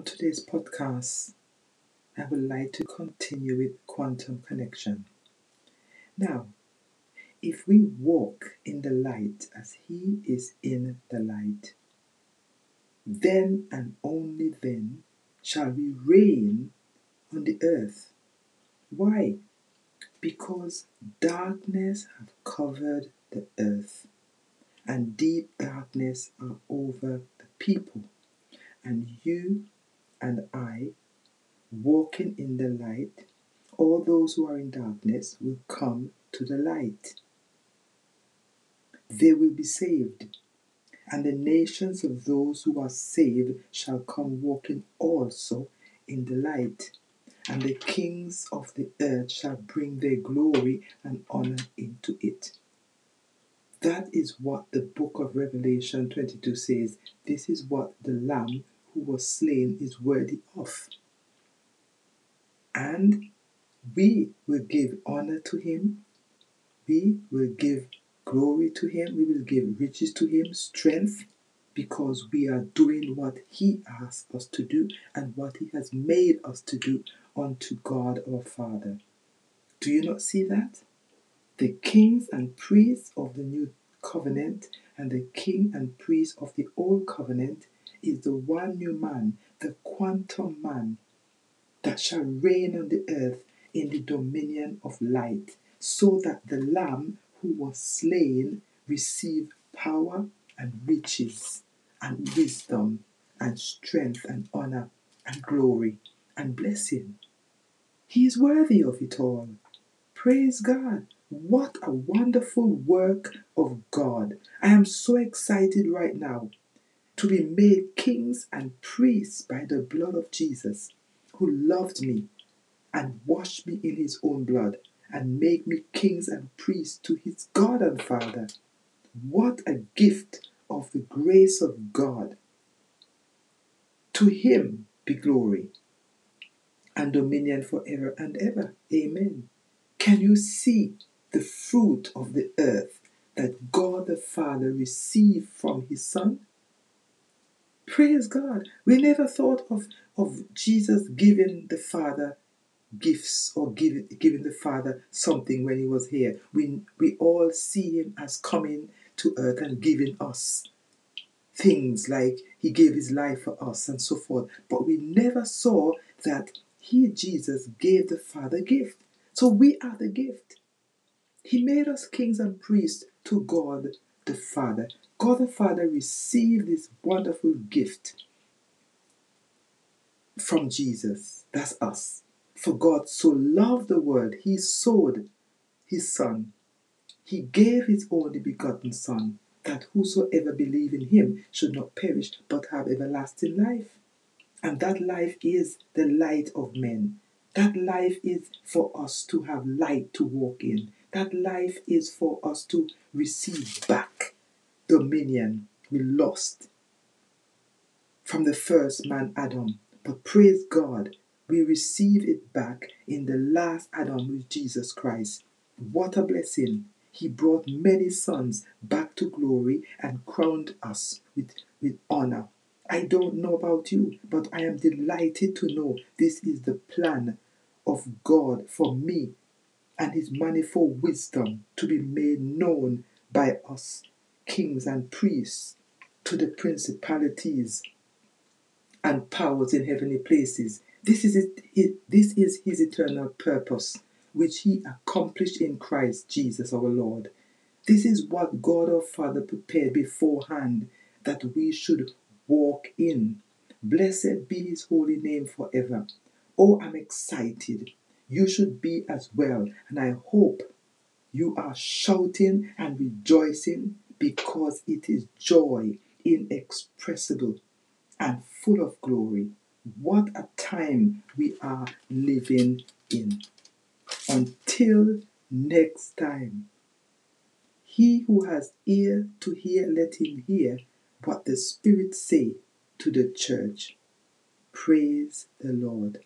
On today's podcast, I would like to continue with quantum connection. Now, if we walk in the light as He is in the light, then and only then shall we reign on the earth. Why? Because darkness have covered the earth, and deep darkness are over the people. And you and I, walking in the light, all those who are in darkness will come to the light. They will be saved, and the nations of those who are saved shall come walking also in the light. And the kings of the earth shall bring their glory and honor into it. That is what the book of Revelation 22 says. This is what the Lamb who was slain is worthy of. And we will give honor to him, we will give glory to him, we will give riches to him, strength, because we are doing what he asked us to do and what he has made us to do unto God our Father. Do you not see that? The kings and priests of the new covenant and the king and priest of the old covenant is the one new man, the quantum man, that shall reign on the earth in the dominion of light, so that the Lamb who was slain receive power and riches and wisdom and strength and honor and glory and blessing. He is worthy of it all. Praise God. What a wonderful work of God. I am so excited right now to be made kings and priests by the blood of Jesus, who loved me and washed me in his own blood and made me kings and priests to his God and Father. What a gift of the grace of God. To him be glory and dominion forever and ever. Amen. Can you see the fruit of the earth that God the Father received from his Son? Praise God. We never thought of, of Jesus giving the Father gifts or giving, giving the Father something when he was here. We, we all see him as coming to earth and giving us things like he gave his life for us and so forth. But we never saw that he, Jesus, gave the Father gift. So we are the gift. He made us kings and priests to God the Father. God the Father received this wonderful gift from Jesus. That's us. For God so loved the world, He sowed His Son. He gave His only begotten Son, that whosoever believe in Him should not perish, but have everlasting life. And that life is the light of men. That life is for us to have light to walk in. That life is for us to receive back dominion we lost from the first man Adam. But praise God, we receive it back in the last Adam with Jesus Christ. What a blessing! He brought many sons back to glory and crowned us with, with honor. I don't know about you, but I am delighted to know this is the plan of God for me and His manifold wisdom to be made known by us kings and priests to the principalities and powers in heavenly places. This is, it, this is his eternal purpose, which he accomplished in Christ Jesus our Lord. This is what God our Father prepared beforehand that we should walk in. Blessed be his holy name forever. Oh, I'm excited. You should be as well, and I hope you are shouting and rejoicing because it is joy inexpressible and full of glory. What a time we are living in. Until next time, he who has ear to hear, let him hear what the Spirit say to the church. Praise the Lord.